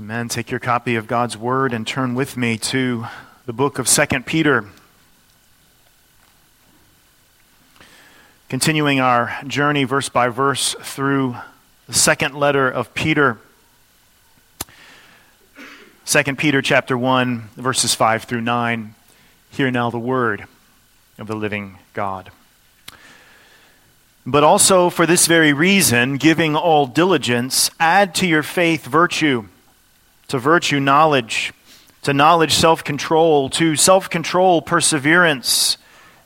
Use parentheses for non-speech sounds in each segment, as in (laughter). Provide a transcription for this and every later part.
Amen. Take your copy of God's Word and turn with me to the book of 2 Peter. Continuing our journey verse by verse through the second letter of Peter. 2 Peter chapter 1 verses 5 through 9. Hear now the word of the living God. But also for this very reason, giving all diligence, add to your faith virtue, to virtue knowledge, to knowledge self control, to self control perseverance,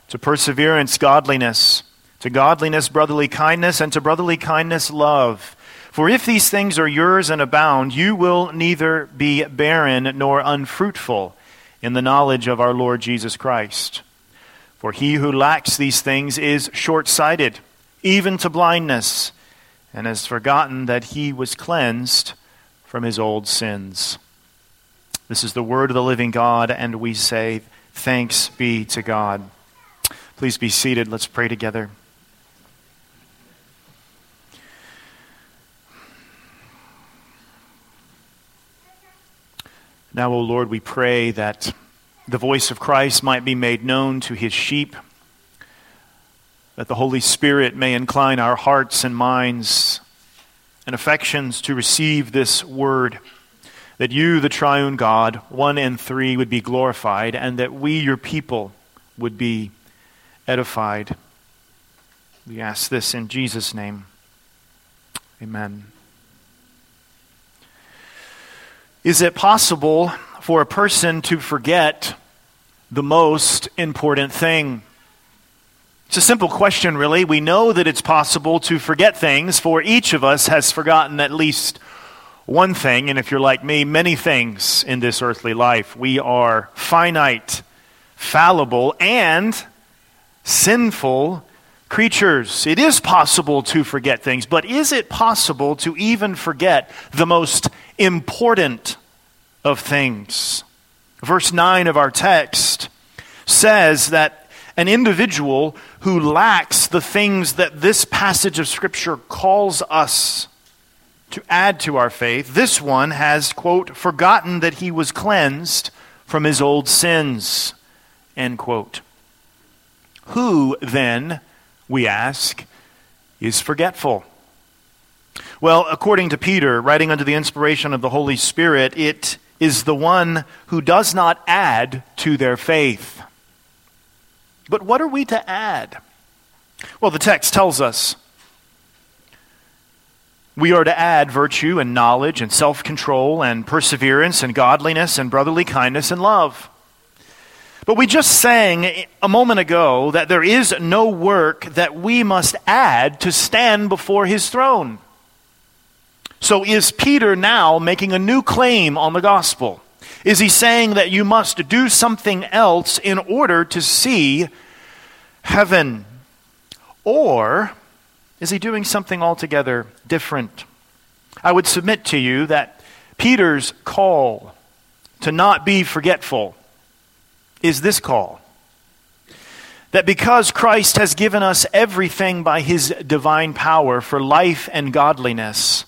to perseverance godliness, to godliness brotherly kindness, and to brotherly kindness love. For if these things are yours and abound, you will neither be barren nor unfruitful in the knowledge of our Lord Jesus Christ. For he who lacks these things is short sighted even to blindness, and has forgotten that he was cleansed from his old sins. This is the word of the living God, and we say, Thanks be to God. Please be seated. Let's pray together. Now, O Lord, we pray that the voice of Christ might be made known to his sheep that the Holy Spirit may incline our hearts and minds and affections to receive this word, that you, the triune God, one and three, would be glorified, and that we, your people, would be edified. We ask this in Jesus' name. Amen. Is it possible for a person to forget the most important thing? It's a simple question, really. We know that it's possible to forget things, for each of us has forgotten at least one thing, and if you're like me, many things in this earthly life. We are finite, fallible, and sinful creatures. It is possible to forget things, but is it possible to even forget the most important of things? Verse 9 of our text says that an individual who lacks the things that this passage of Scripture calls us to add to our faith, this one has, quote, forgotten that he was cleansed from his old sins, end quote. Who, then, we ask, is forgetful? Well, according to Peter, writing under the inspiration of the Holy Spirit, it is the one who does not add to their faith. But what are we to add? Well, the text tells us we are to add virtue and knowledge and self control and perseverance and godliness and brotherly kindness and love. But we just sang a moment ago that there is no work that we must add to stand before his throne. So is Peter now making a new claim on the gospel? Is he saying that you must do something else in order to see heaven? Or is he doing something altogether different? I would submit to you that Peter's call to not be forgetful is this call that because Christ has given us everything by his divine power for life and godliness,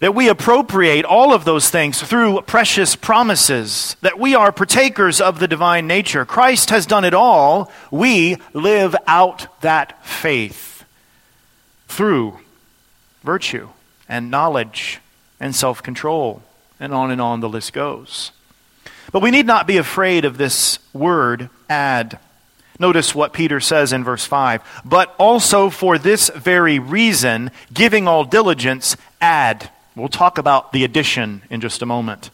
that we appropriate all of those things through precious promises, that we are partakers of the divine nature. Christ has done it all. We live out that faith through virtue and knowledge and self control, and on and on the list goes. But we need not be afraid of this word, add. Notice what Peter says in verse 5. But also for this very reason, giving all diligence, add We'll talk about the addition in just a moment.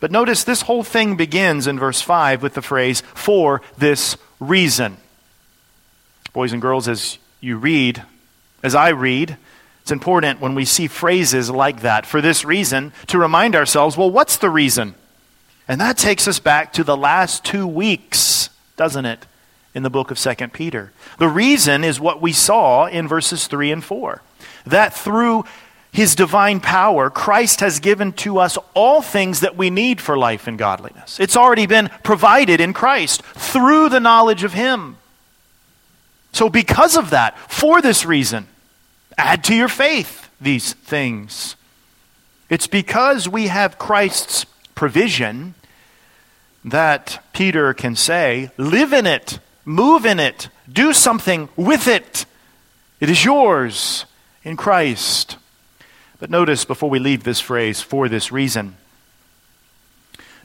But notice this whole thing begins in verse 5 with the phrase, for this reason. Boys and girls, as you read, as I read, it's important when we see phrases like that, for this reason, to remind ourselves, well, what's the reason? And that takes us back to the last two weeks, doesn't it, in the book of 2 Peter. The reason is what we saw in verses 3 and 4 that through his divine power, Christ has given to us all things that we need for life and godliness. It's already been provided in Christ through the knowledge of him. So, because of that, for this reason, add to your faith these things. It's because we have Christ's provision that Peter can say, Live in it, move in it, do something with it. It is yours in Christ. But notice before we leave this phrase, for this reason,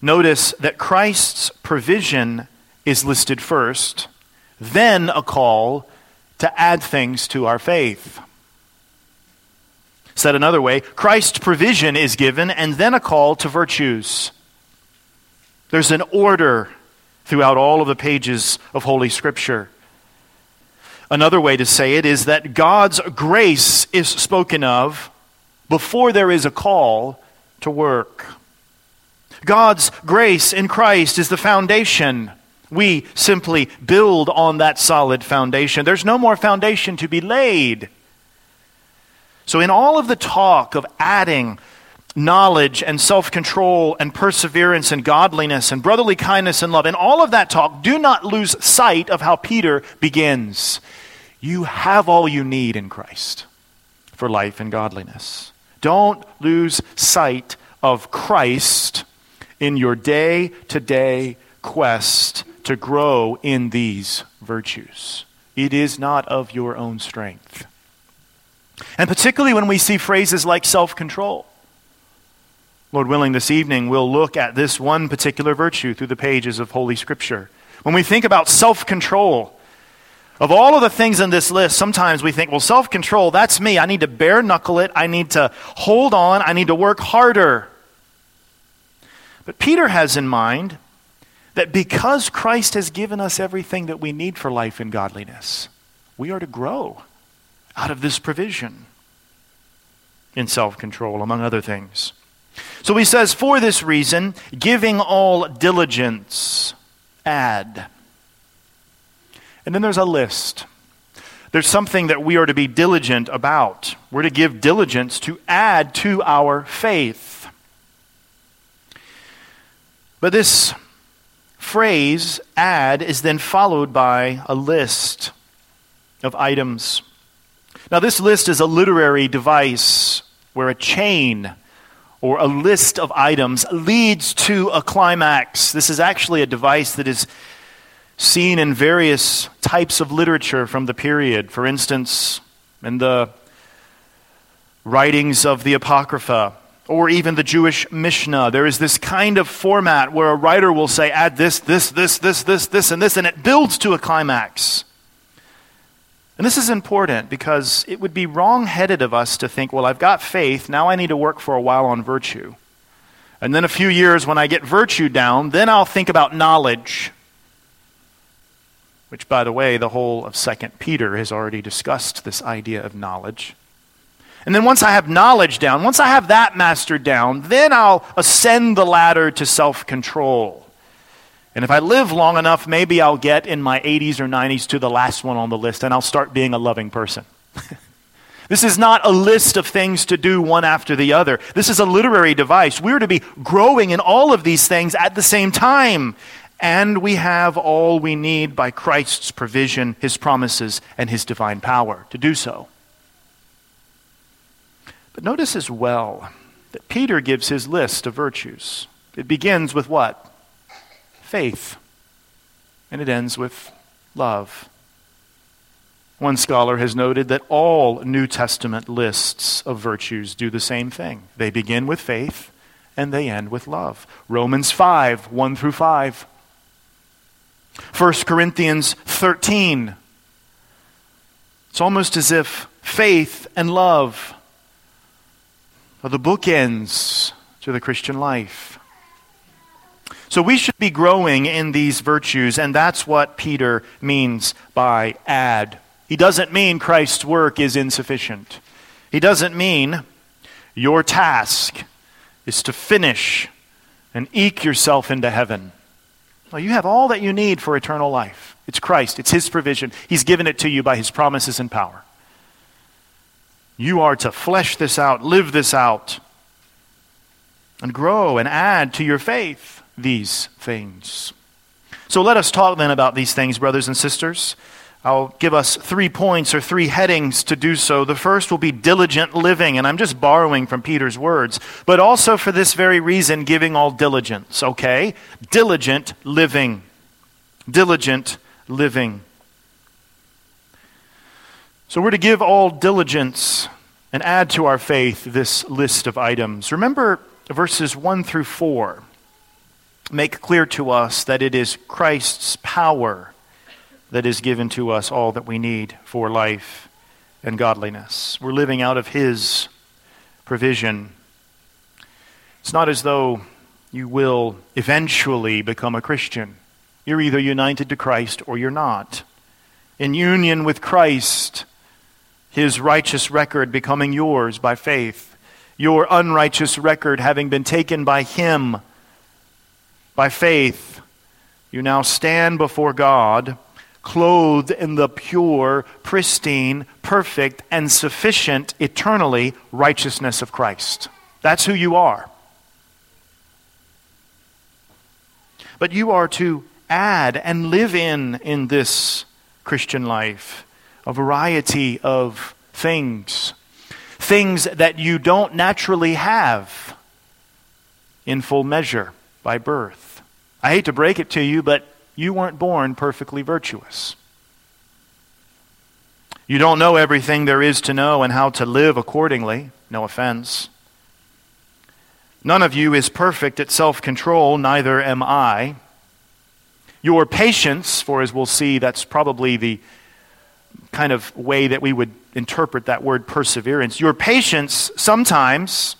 notice that Christ's provision is listed first, then a call to add things to our faith. Said another way, Christ's provision is given and then a call to virtues. There's an order throughout all of the pages of Holy Scripture. Another way to say it is that God's grace is spoken of before there is a call to work. God's grace in Christ is the foundation. We simply build on that solid foundation. There's no more foundation to be laid. So, in all of the talk of adding knowledge and self control and perseverance and godliness and brotherly kindness and love, in all of that talk, do not lose sight of how Peter begins. You have all you need in Christ for life and godliness. Don't lose sight of Christ in your day to day quest to grow in these virtues. It is not of your own strength. And particularly when we see phrases like self control. Lord willing, this evening we'll look at this one particular virtue through the pages of Holy Scripture. When we think about self control, of all of the things in this list, sometimes we think, well, self control, that's me. I need to bare knuckle it. I need to hold on. I need to work harder. But Peter has in mind that because Christ has given us everything that we need for life and godliness, we are to grow out of this provision in self control, among other things. So he says, for this reason, giving all diligence, add. And then there's a list. There's something that we are to be diligent about. We're to give diligence to add to our faith. But this phrase, add, is then followed by a list of items. Now, this list is a literary device where a chain or a list of items leads to a climax. This is actually a device that is seen in various types of literature from the period. For instance, in the writings of the Apocrypha, or even the Jewish Mishnah, there is this kind of format where a writer will say, add this, this, this, this, this, this, and this, and it builds to a climax. And this is important because it would be wrong headed of us to think, well, I've got faith, now I need to work for a while on virtue. And then a few years when I get virtue down, then I'll think about knowledge. Which, by the way, the whole of 2 Peter has already discussed this idea of knowledge. And then once I have knowledge down, once I have that mastered down, then I'll ascend the ladder to self control. And if I live long enough, maybe I'll get in my 80s or 90s to the last one on the list and I'll start being a loving person. (laughs) this is not a list of things to do one after the other. This is a literary device. We're to be growing in all of these things at the same time. And we have all we need by Christ's provision, his promises, and his divine power to do so. But notice as well that Peter gives his list of virtues. It begins with what? faith. And it ends with love. One scholar has noted that all New Testament lists of virtues do the same thing. They begin with faith and they end with love. Romans 5, 1 through 5. 1 Corinthians 13. It's almost as if faith and love are the bookends to the Christian life. So we should be growing in these virtues, and that's what Peter means by add. He doesn't mean Christ's work is insufficient. He doesn't mean your task is to finish and eke yourself into heaven. You have all that you need for eternal life. It's Christ, it's His provision. He's given it to you by His promises and power. You are to flesh this out, live this out, and grow and add to your faith these things. So let us talk then about these things, brothers and sisters. I'll give us three points or three headings to do so. The first will be diligent living, and I'm just borrowing from Peter's words, but also for this very reason, giving all diligence, okay? Diligent living. Diligent living. So we're to give all diligence and add to our faith this list of items. Remember verses 1 through 4 make clear to us that it is Christ's power that is given to us all that we need for life and godliness. We're living out of His provision. It's not as though you will eventually become a Christian. You're either united to Christ or you're not. In union with Christ, His righteous record becoming yours by faith, your unrighteous record having been taken by Him by faith, you now stand before God clothed in the pure, pristine, perfect, and sufficient, eternally righteousness of Christ. That's who you are. But you are to add and live in in this Christian life a variety of things. Things that you don't naturally have in full measure by birth. I hate to break it to you, but you weren't born perfectly virtuous. You don't know everything there is to know and how to live accordingly. No offense. None of you is perfect at self control, neither am I. Your patience, for as we'll see, that's probably the kind of way that we would interpret that word perseverance. Your patience sometimes,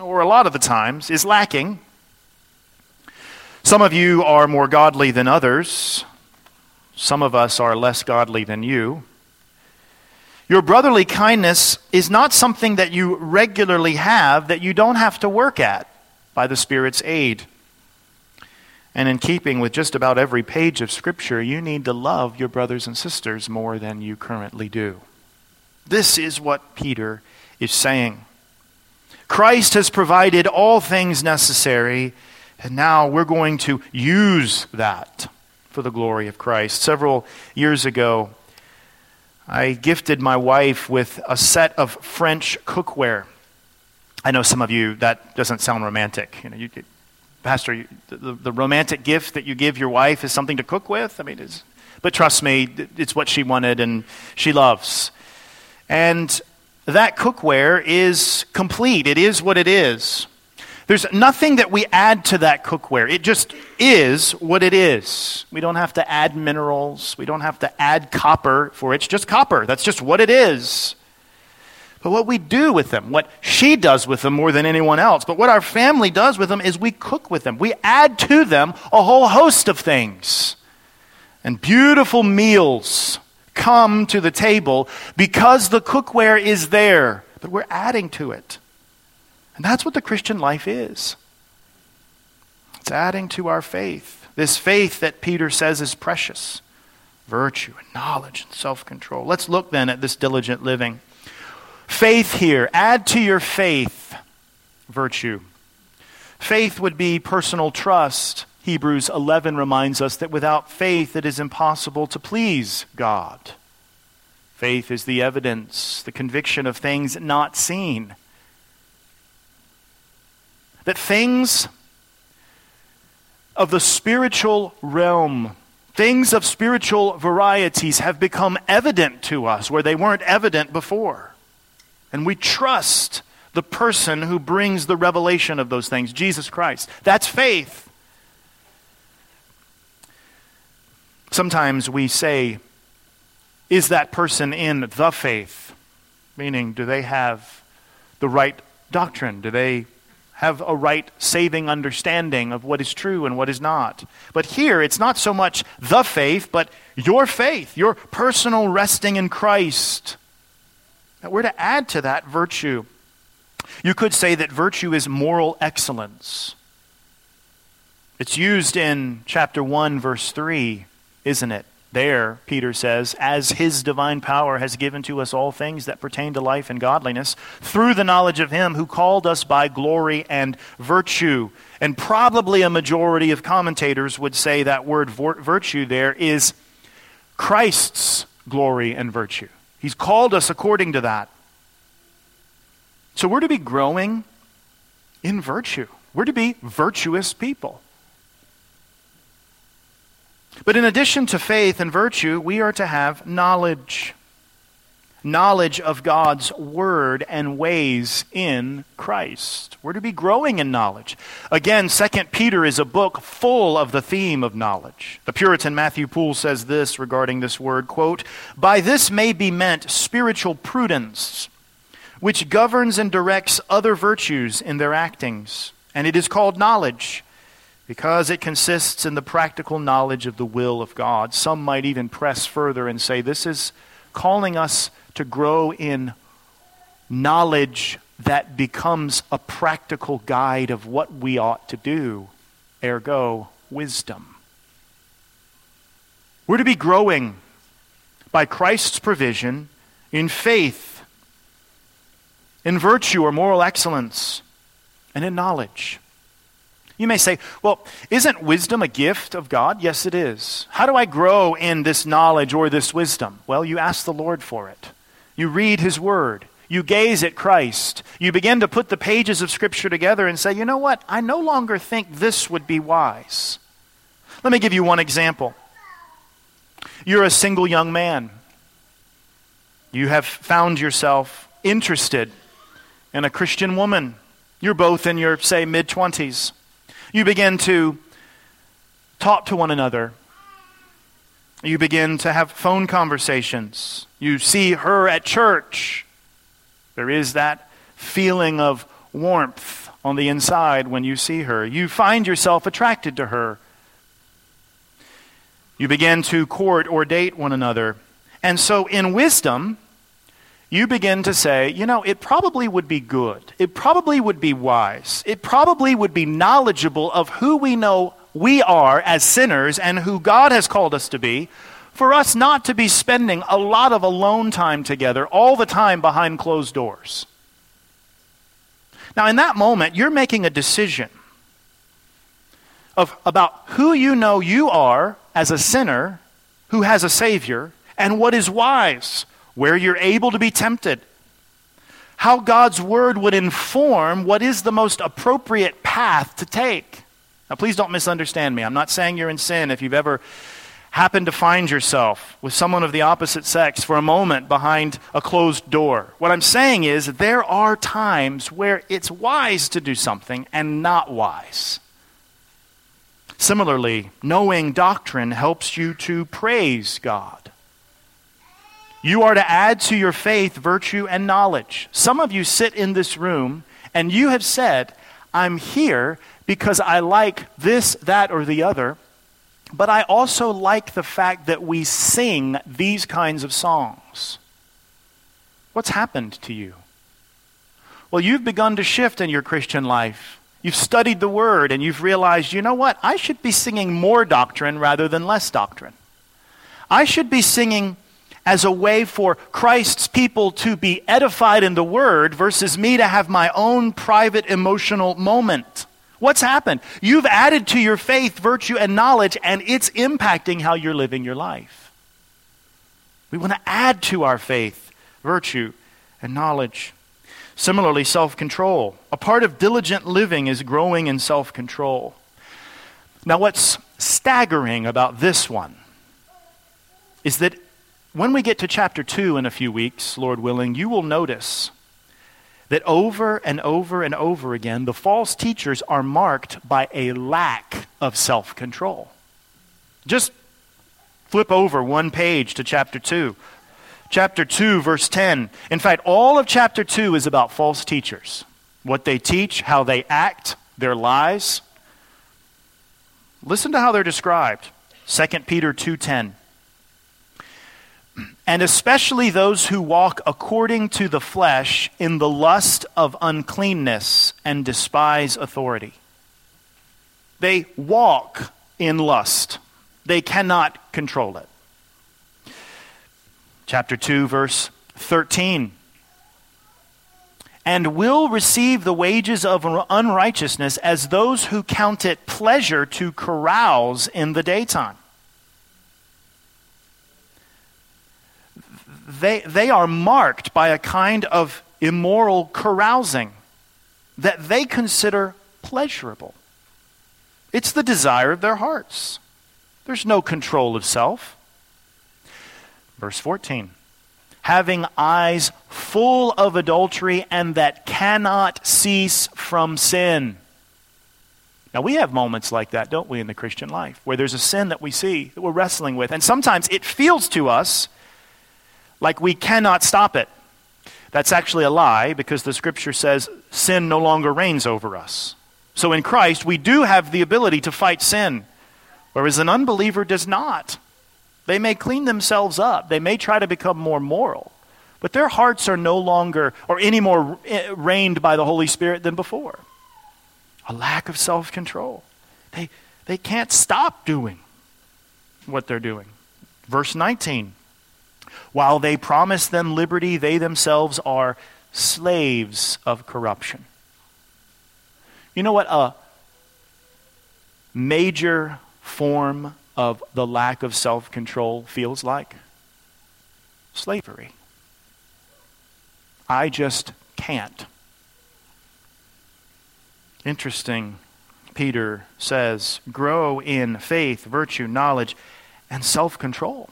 or a lot of the times, is lacking. Some of you are more godly than others. Some of us are less godly than you. Your brotherly kindness is not something that you regularly have that you don't have to work at by the Spirit's aid. And in keeping with just about every page of Scripture, you need to love your brothers and sisters more than you currently do. This is what Peter is saying. Christ has provided all things necessary and now we're going to use that for the glory of Christ. Several years ago, I gifted my wife with a set of French cookware. I know some of you, that doesn't sound romantic. You know, you, Pastor, you, the, the, romantic gift that you give your wife is something to cook with? I mean, but trust me, it's what she wanted and she loves. And that cookware is complete. It is what it is. There's nothing that we add to that cookware. It just is what it is. We don't have to add minerals. We don't have to add copper for it. It's just copper. That's just what it is. But what we do with them, what she does with them more than anyone else, but what our family does with them is we cook with them. We add to them a whole host of things. And beautiful meals come to the table because the cookware is there, but we're adding to it. And that's what the Christian life is it's adding to our faith. This faith that Peter says is precious virtue and knowledge and self control. Let's look then at this diligent living. Faith here, add to your faith virtue. Faith would be personal trust. Hebrews 11 reminds us that without faith it is impossible to please God. Faith is the evidence, the conviction of things not seen that things of the spiritual realm, things of spiritual varieties, have become evident to us where they weren't evident before. And we trust the person who brings the revelation of those things, Jesus Christ. That's faith. Sometimes we say, is that person in the faith? Meaning, do they have the right doctrine? Do they have a right saving understanding of what is true and what is not. But here, it's not so much the faith, but your faith, your personal resting in Christ. Now, we're to add to that virtue. You could say that virtue is moral excellence. It's used in chapter 1, verse 3, isn't it? There, Peter says, as his divine power has given to us all things that pertain to life and godliness, through the knowledge of him who called us by glory and virtue. And probably a majority of commentators would say that word virtue there is Christ's glory and virtue. He's called us according to that. So we're to be growing in virtue. We're to be virtuous people. But in addition to faith and virtue, we are to have knowledge knowledge of God's word and ways in Christ. We're to be growing in knowledge. Again, 2 Peter is a book full of the theme of knowledge. The Puritan Matthew Poole says this regarding this word, quote, "By this may be meant spiritual prudence, which governs and directs other virtues in their actings, and it is called knowledge." Because it consists in the practical knowledge of the will of God. Some might even press further and say this is calling us to grow in knowledge that becomes a practical guide of what we ought to do, ergo, wisdom. We're to be growing by Christ's provision in faith, in virtue or moral excellence, and in knowledge. You may say, well, isn't wisdom a gift of God? Yes, it is. How do I grow in this knowledge or this wisdom? Well, you ask the Lord for it. You read His Word. You gaze at Christ. You begin to put the pages of Scripture together and say, you know what? I no longer think this would be wise. Let me give you one example. You're a single young man. You have found yourself interested in a Christian woman. You're both in your, say, mid 20s. You begin to talk to one another you begin to have phone conversations. You see her at church. There is that feeling of warmth on the inside when you see her. You find yourself attracted to her. You begin to court or date one another. And so, in wisdom, you begin to say, you know, it probably would be good. It probably would be wise. It probably would be knowledgeable of who we know we are as sinners and who God has called us to be, for us not to be spending a lot of alone time together all the time behind closed doors. Now, in that moment, you're making a decision of, about who you know you are as a sinner who has a Savior and what is wise, where you're able to be tempted, how God's Word would inform what is the most appropriate path to take. Now, please don't misunderstand me. I'm not saying you're in sin if you've ever happened to find yourself with someone of the opposite sex for a moment behind a closed door. What I'm saying is there are times where it's wise to do something and not wise. Similarly, knowing doctrine helps you to praise God. You are to add to your faith virtue and knowledge. Some of you sit in this room and you have said, I'm here because I like this, that, or the other, but I also like the fact that we sing these kinds of songs. What's happened to you? Well, you've begun to shift in your Christian life. You've studied the Word and you've realized, you know what? I should be singing more doctrine rather than less doctrine. I should be singing as a way for Christ's people to be edified in the Word versus me to have my own private emotional moment. What's happened? You've added to your faith virtue and knowledge, and it's impacting how you're living your life. We want to add to our faith virtue and knowledge. Similarly, self control. A part of diligent living is growing in self control. Now, what's staggering about this one is that when we get to chapter 2 in a few weeks, Lord willing, you will notice that over and over and over again, the false teachers are marked by a lack of self control. Just flip over one page to chapter 2. Chapter 2, verse 10. In fact, all of chapter 2 is about false teachers what they teach, how they act, their lies. Listen to how they're described. 2 Peter 2:10 and especially those who walk according to the flesh in the lust of uncleanness and despise authority. They walk in lust, they cannot control it. Chapter 2, verse 13. And will receive the wages of unrighteousness as those who count it pleasure to carouse in the daytime they, they are marked by a kind of immoral carousing that they consider pleasurable. It's the desire of their hearts. There's no control of self. Verse 14 having eyes full of adultery and that cannot cease from sin. Now, we have moments like that, don't we, in the Christian life, where there's a sin that we see that we're wrestling with. And sometimes it feels to us like we cannot stop it. That's actually a lie because the scripture says sin no longer reigns over us. So in Christ, we do have the ability to fight sin, whereas an unbeliever does not. They may clean themselves up, they may try to become more moral, but their hearts are no longer or any more eh, reigned by the Holy Spirit than before. A lack of self control. They, they can't stop doing what they're doing. Verse 19 While they promise them liberty, they themselves are slaves of corruption. You know what a major form of the lack of self control feels like? Slavery. I just can't. Interesting. Peter says, grow in faith, virtue, knowledge, and self control.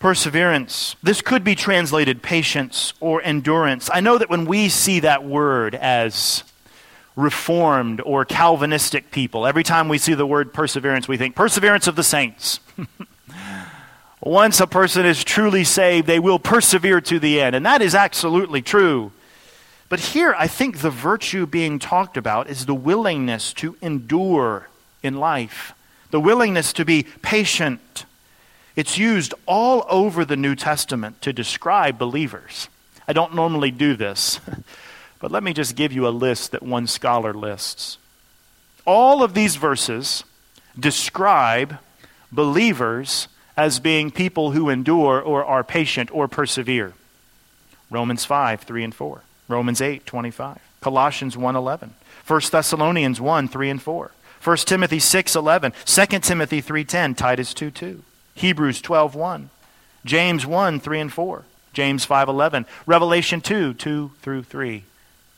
Perseverance. This could be translated patience or endurance. I know that when we see that word as Reformed or Calvinistic people. Every time we see the word perseverance, we think perseverance of the saints. (laughs) Once a person is truly saved, they will persevere to the end. And that is absolutely true. But here, I think the virtue being talked about is the willingness to endure in life, the willingness to be patient. It's used all over the New Testament to describe believers. I don't normally do this. (laughs) But let me just give you a list that one scholar lists. All of these verses describe believers as being people who endure or are patient or persevere. Romans 5, 3 and 4. Romans 8, 25. Colossians 1, 11. 1 Thessalonians 1, 3 and 4. 1 Timothy 6, 11. 2 Timothy 3, 10. Titus 2, 2. Hebrews 12, 1. James 1, 3 and 4. James 5, 11. Revelation 2, 2 through 3.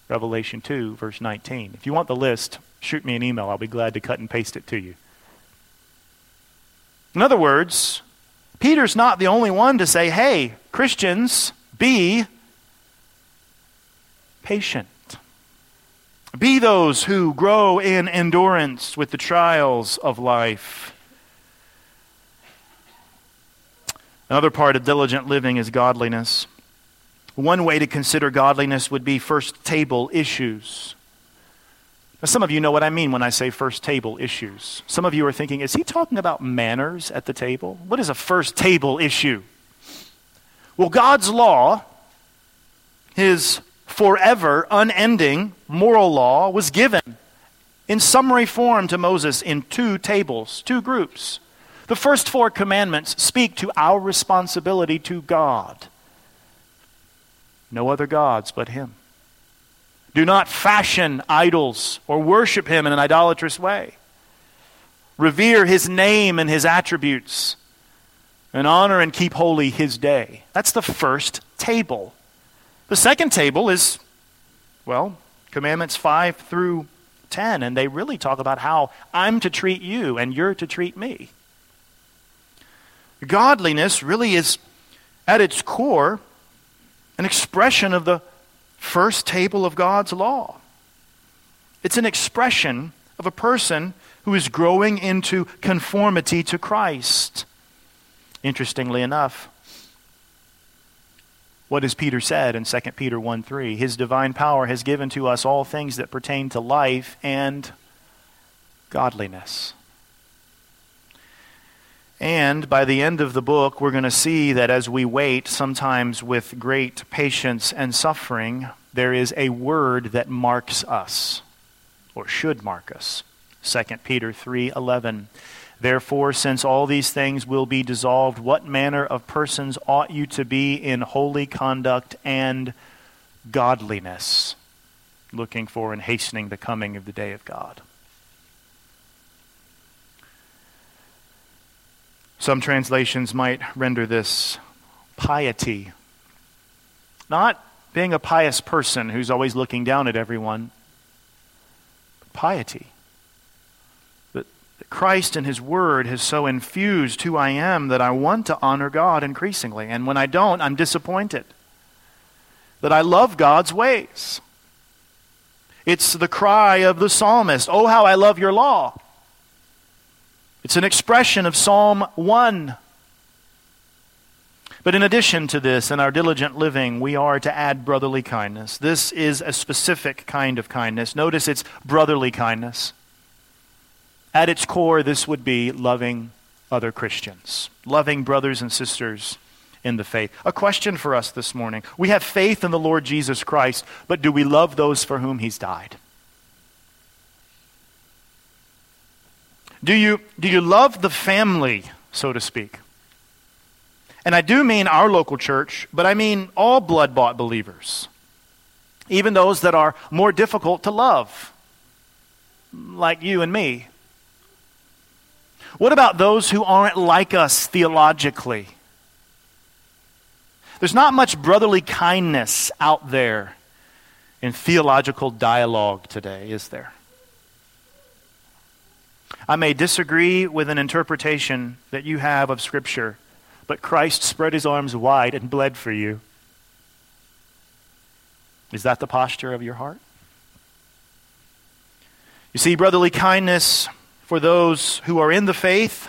Revelation 2, verse 19. If you want the list, shoot me an email. I'll be glad to cut and paste it to you. In other words, Peter's not the only one to say, hey, Christians, be patient. Be those who grow in endurance with the trials of life. Another part of diligent living is godliness. One way to consider godliness would be first table issues. Now, some of you know what I mean when I say first table issues. Some of you are thinking, is he talking about manners at the table? What is a first table issue? Well, God's law, his forever, unending moral law, was given in summary form to Moses in two tables, two groups. The first four commandments speak to our responsibility to God no other gods but Him. Do not fashion idols or worship Him in an idolatrous way. Revere His name and His attributes, and honor and keep holy His day. That's the first table. The second table is, well, commandments 5 through 10, and they really talk about how I'm to treat you and you're to treat me. Godliness really is, at its core, an expression of the first table of God's law. It's an expression of a person who is growing into conformity to Christ. Interestingly enough, what has Peter said in 2 Peter 1 3? His divine power has given to us all things that pertain to life and godliness. And by the end of the book, we're going to see that as we wait, sometimes with great patience and suffering, there is a word that marks us, or should mark us. 2 Peter 3:11 Therefore since all these things will be dissolved what manner of persons ought you to be in holy conduct and godliness? Looking for and hastening the coming of the day of God Some translations might render this piety. Not being a pious person who's always looking down at everyone, piety. That Christ and His Word has so infused who I am that I want to honor God increasingly. And when I don't, I'm disappointed. That I love God's ways. It's the cry of the psalmist Oh, how I love your law. It's an expression of Psalm 1. But in addition to this, in our diligent living, we are to add brotherly kindness. This is a specific kind of kindness. Notice it's brotherly kindness. At its core, this would be loving other Christians, loving brothers and sisters in the faith. A question for us this morning. We have faith in the Lord Jesus Christ, but do we love those for whom he's died? Do you, do you love the family, so to speak? And I do mean our local church, but I mean all blood bought believers, even those that are more difficult to love, like you and me. What about those who aren't like us theologically? There's not much brotherly kindness out there in theological dialogue today, is there? I may disagree with an interpretation that you have of Scripture, but Christ spread his arms wide and bled for you. Is that the posture of your heart? You see, brotherly kindness for those who are in the faith,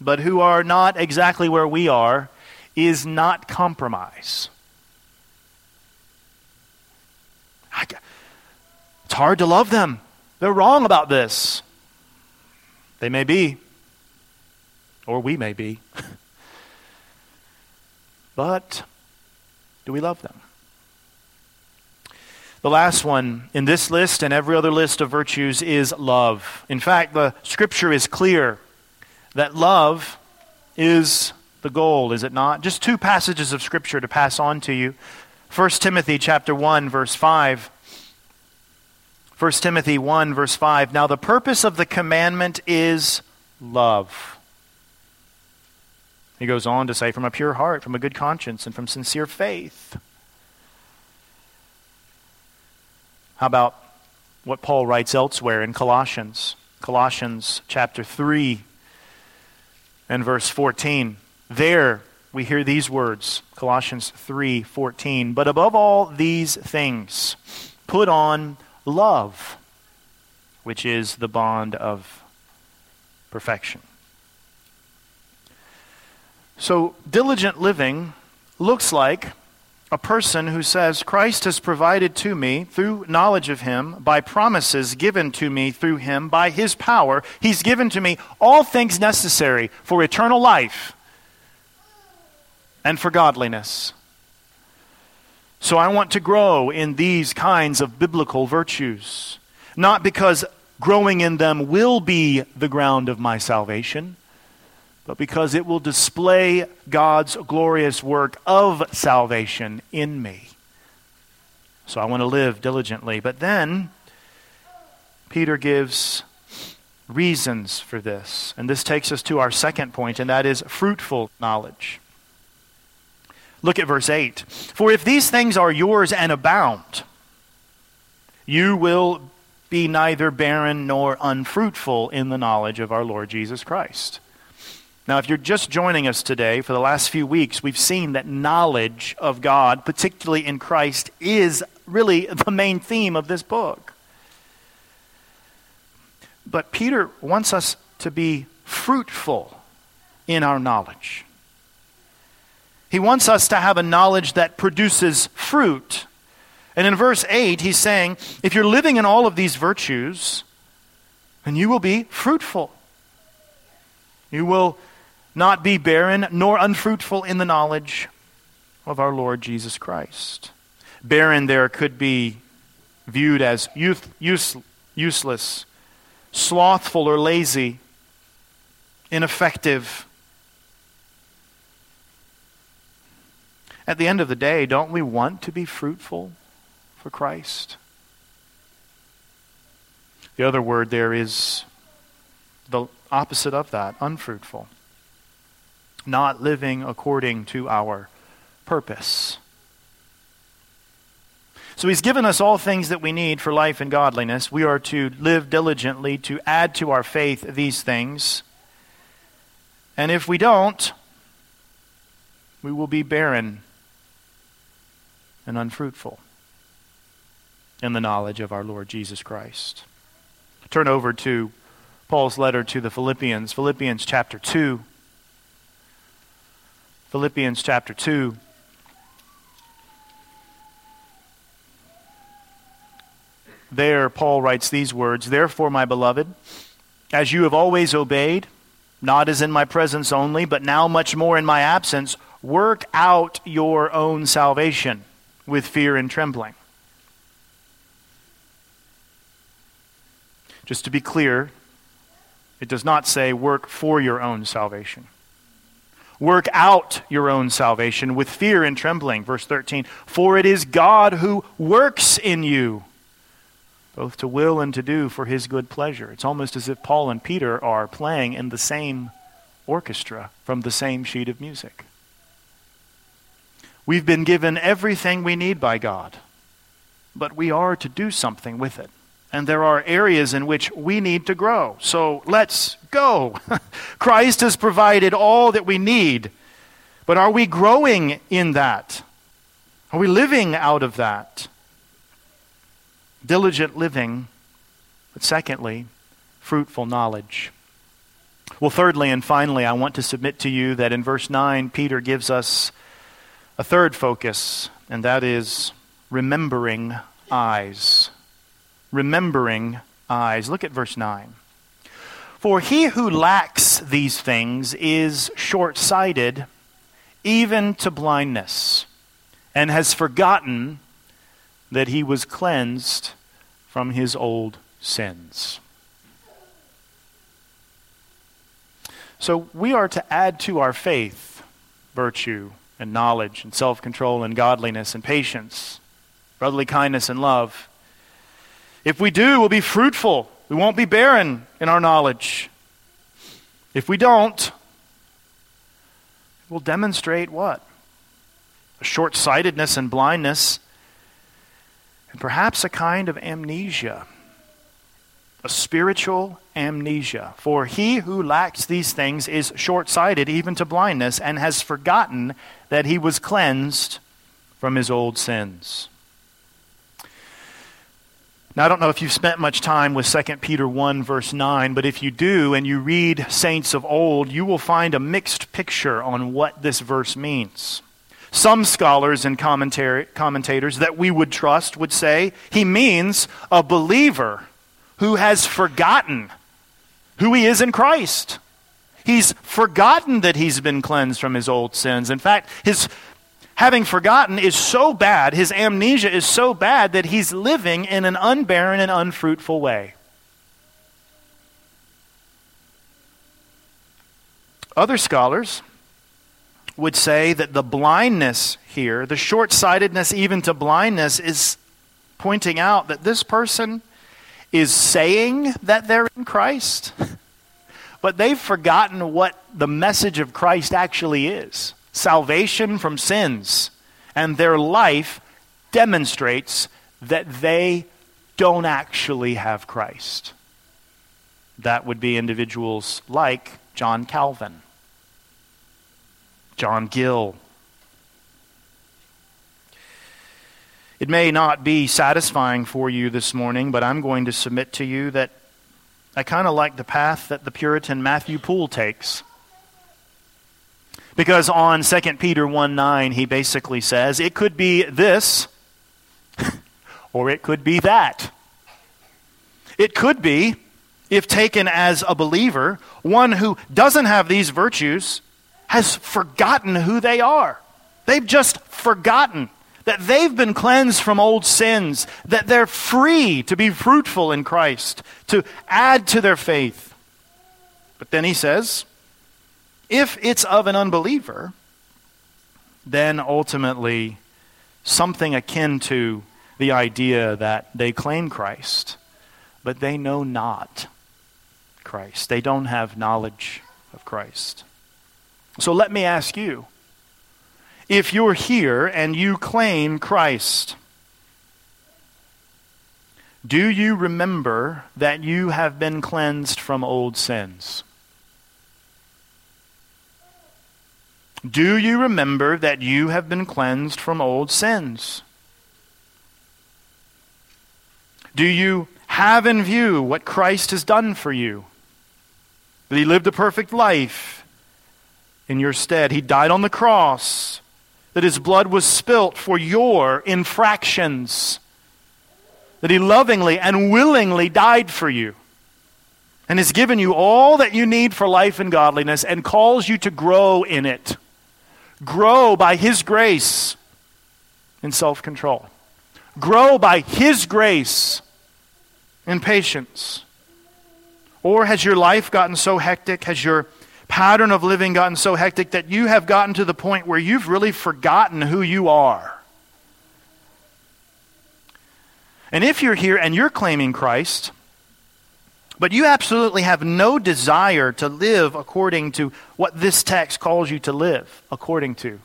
but who are not exactly where we are, is not compromise. It's hard to love them. They're wrong about this. They may be, or we may be. (laughs) but do we love them? The last one in this list and every other list of virtues is love. In fact, the scripture is clear that love is the goal, is it not? Just two passages of scripture to pass on to you. 1 Timothy chapter 1 verse 5 1 Timothy 1, verse 5. Now, the purpose of the commandment is love. He goes on to say, from a pure heart, from a good conscience, and from sincere faith. How about what Paul writes elsewhere in Colossians? Colossians chapter 3 and verse 14. There we hear these words, Colossians 3:14, but above all these things put on love, which is the bond of perfection. So, diligent living looks like a person who says, Christ has provided to me through knowledge of him, by promises given to me through him, by his power, he's given to me all things necessary for eternal life and for godliness. So I want to grow in these kinds of biblical virtues, not because growing in them will be the ground of my salvation, but because it will display God's glorious work of salvation in me. So I want to live diligently. But then, Peter gives reasons for this. And this takes us to our second point, and that is fruitful knowledge. Look at verse 8. For if these things are yours and abound, you will be neither barren nor unfruitful in the knowledge of our Lord Jesus Christ. Now, if you're just joining us today, for the last few weeks, we've seen that knowledge of God, particularly in Christ, is really the main theme of this book. But Peter wants us to be fruitful in our knowledge. He wants us to have a knowledge that produces fruit. And in verse 8, he's saying, if you're living in all of these virtues, then you will be fruitful. You will not be barren nor unfruitful in the knowledge of our Lord Jesus Christ. Barren there could be viewed as youth, use, useless, slothful or lazy, ineffective, At the end of the day, don't we want to be fruitful for Christ? The other word there is the opposite of that unfruitful. not living according to our purpose. So he's given us all things that we need for life and godliness. We are to live diligently to add to our faith these things. And if we don't, we will be barren and unfruitful in the knowledge of our Lord Jesus Christ. Turn over to Paul's letter to the Philippians, Philippians chapter 2. Philippians chapter 2. There, Paul writes these words Therefore, my beloved, as you have always obeyed, not as in my presence only, but now much more in my absence, work out your own salvation with fear and trembling. Just to be clear, it does not say work for your own salvation. Work out your own salvation with fear and trembling. Verse 13 For it is God who works in you both to will and to do for his good pleasure. It's almost as if Paul and Peter are playing in the same orchestra from the same sheet of music. We've been given everything we need by God, but we are to do something with it. And there are areas in which we need to grow. So let's go. (laughs) Christ has provided all that we need, but are we growing in that? Are we living out of that? diligent living, but secondly, fruitful knowledge. Well, thirdly and finally, I want to submit to you that in verse 9, Peter gives us a third focus, and that is remembering eyes. Remembering eyes. Look at verse 9. For he who lacks these things is short sighted, even to blindness, and has forgotten that he was cleansed from his old sins. So we are to add to our faith virtue and knowledge and self control and godliness and patience, brotherly kindness and love. If we do, we'll be fruitful. We won't be barren in our knowledge. If we don't, we'll demonstrate what? A short sightedness and blindness and perhaps a kind of amnesia, a spiritual amnesia. For he who lacks these things is short sighted even to blindness and has forgotten that he was cleansed from his old sins. Now, I don't know if you've spent much time with 2 Peter 1, verse 9, but if you do and you read saints of old, you will find a mixed picture on what this verse means. Some scholars and commentators that we would trust would say he means a believer who has forgotten who he is in Christ. He's forgotten that he's been cleansed from his old sins. In fact, his having forgotten is so bad, his amnesia is so bad that he's living in an unbarren and unfruitful way. Other scholars would say that the blindness here, the short sightedness even to blindness, is pointing out that this person is saying that they're in Christ, but they've forgotten what the message of Christ actually is salvation from sins. And their life demonstrates that they don't actually have Christ. That would be individuals like John Calvin John Gill. It may not be satisfying for you this morning, but I'm going to submit to you that I kind of like the path that the Puritan Matthew Poole takes. Because on 2 Peter 1 9, he basically says, it could be this, (laughs) or it could be that. It could be, if taken as a believer, one who doesn't have these virtues has forgotten who they are. They've just forgotten that they've been cleansed from old sins, that they're free to be fruitful in Christ, to add to their faith. But then he says, if it's of an unbeliever, then ultimately something akin to the idea that they claim Christ, but they know not Christ. They don't have knowledge of Christ. So let me ask you if you're here and you claim Christ, do you remember that you have been cleansed from old sins? Do you remember that you have been cleansed from old sins? Do you have in view what Christ has done for you? That he lived a perfect life in your stead. He died on the cross. That his blood was spilt for your infractions. That he lovingly and willingly died for you. And has given you all that you need for life and godliness and calls you to grow in it. Grow by his grace in self control. Grow by his grace in patience. Or has your life gotten so hectic? Has your pattern of living gotten so hectic that you have gotten to the point where you've really forgotten who you are? And if you're here and you're claiming Christ, but you absolutely have no desire to live according to what this text calls you to live according to,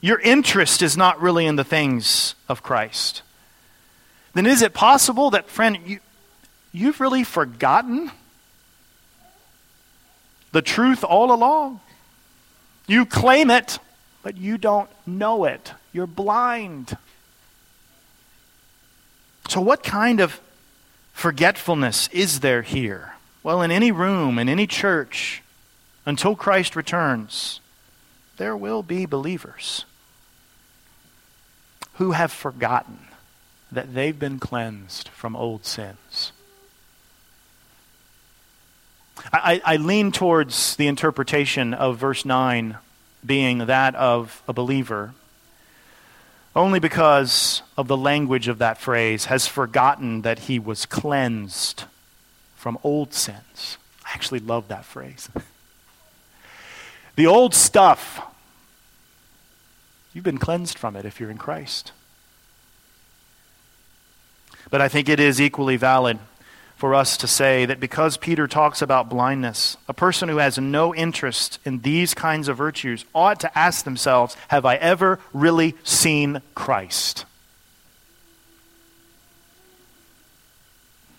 your interest is not really in the things of Christ, then is it possible that, friend, you, you've really forgotten the truth all along? You claim it, but you don't know it. You're blind. So, what kind of forgetfulness is there here? Well, in any room, in any church, until Christ returns, there will be believers who have forgotten that they've been cleansed from old sins. I, I, lean towards the interpretation of verse 9 being that of a believer only because of the language of that phrase, has forgotten that he was cleansed from old sins. I actually love that phrase. the old stuff, you've been cleansed from it if you're in Christ. But I think it is equally valid for us to say that because Peter talks about blindness, a person who has no interest in these kinds of virtues ought to ask themselves Have I ever really seen Christ?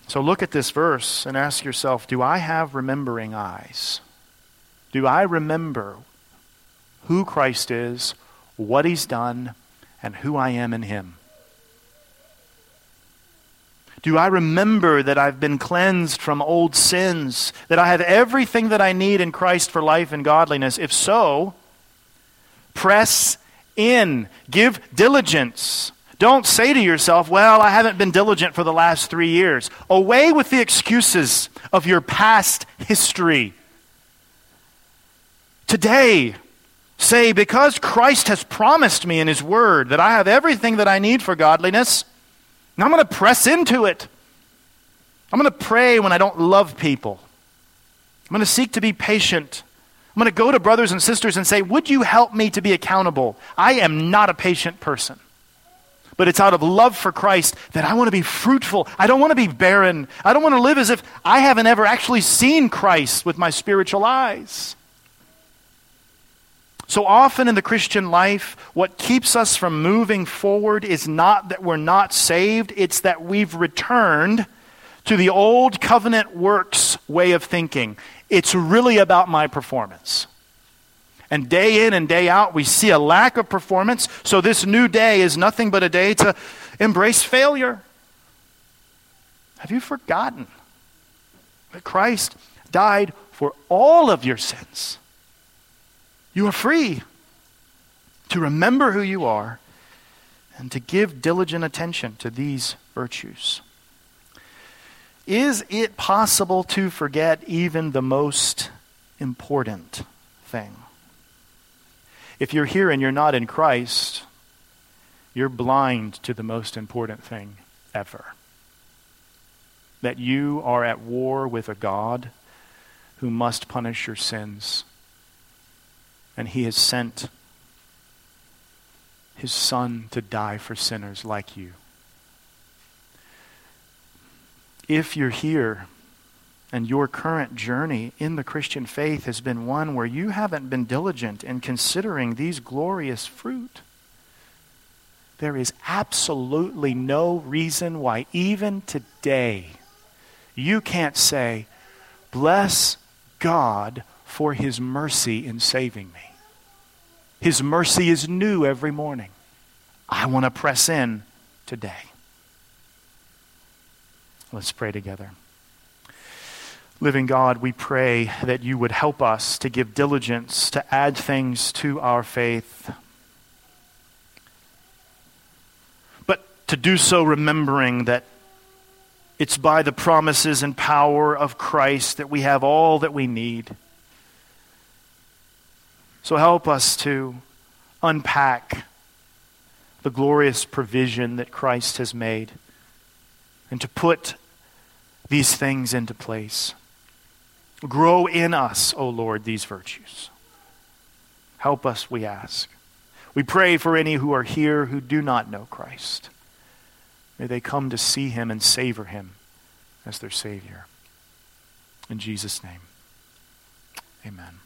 So look at this verse and ask yourself Do I have remembering eyes? Do I remember who Christ is, what he's done, and who I am in him? Do I remember that I've been cleansed from old sins? That I have everything that I need in Christ for life and godliness? If so, press in. Give diligence. Don't say to yourself, well, I haven't been diligent for the last three years. Away with the excuses of your past history. Today, say, because Christ has promised me in His Word that I have everything that I need for godliness, and I'm going to press into it. I'm going to pray when I don't love people. I'm going to seek to be patient. I'm going to go to brothers and sisters and say, Would you help me to be accountable? I am not a patient person. But it's out of love for Christ that I want to be fruitful. I don't want to be barren. I don't want to live as if I haven't ever actually seen Christ with my spiritual eyes. So often in the Christian life, what keeps us from moving forward is not that we're not saved, it's that we've returned to the old covenant works way of thinking. It's really about my performance. And day in and day out, we see a lack of performance, so this new day is nothing but a day to embrace failure. Have you forgotten that Christ died for all of your sins? You are free to remember who you are and to give diligent attention to these virtues. Is it possible to forget even the most important thing? If you're here and you're not in Christ, you're blind to the most important thing ever. That you are at war with a God who must punish your sins and he has sent his son to die for sinners like you. If you're here and your current journey in the Christian faith has been one where you haven't been diligent in considering these glorious fruit, there is absolutely no reason why, even today, you can't say, Bless God for his mercy in saving me. His mercy is new every morning. I want to press in today. Let's pray together. Living God, we pray that you would help us to give diligence to add things to our faith. But to do so remembering that it's by the promises and power of Christ that we have all that we need. So help us to unpack the glorious provision that Christ has made and to put these things into place. Grow in us, O Lord, these virtues. Help us, we ask. We pray for any who are here who do not know Christ. May they come to see him and savor him as their Savior. In Jesus' name, amen.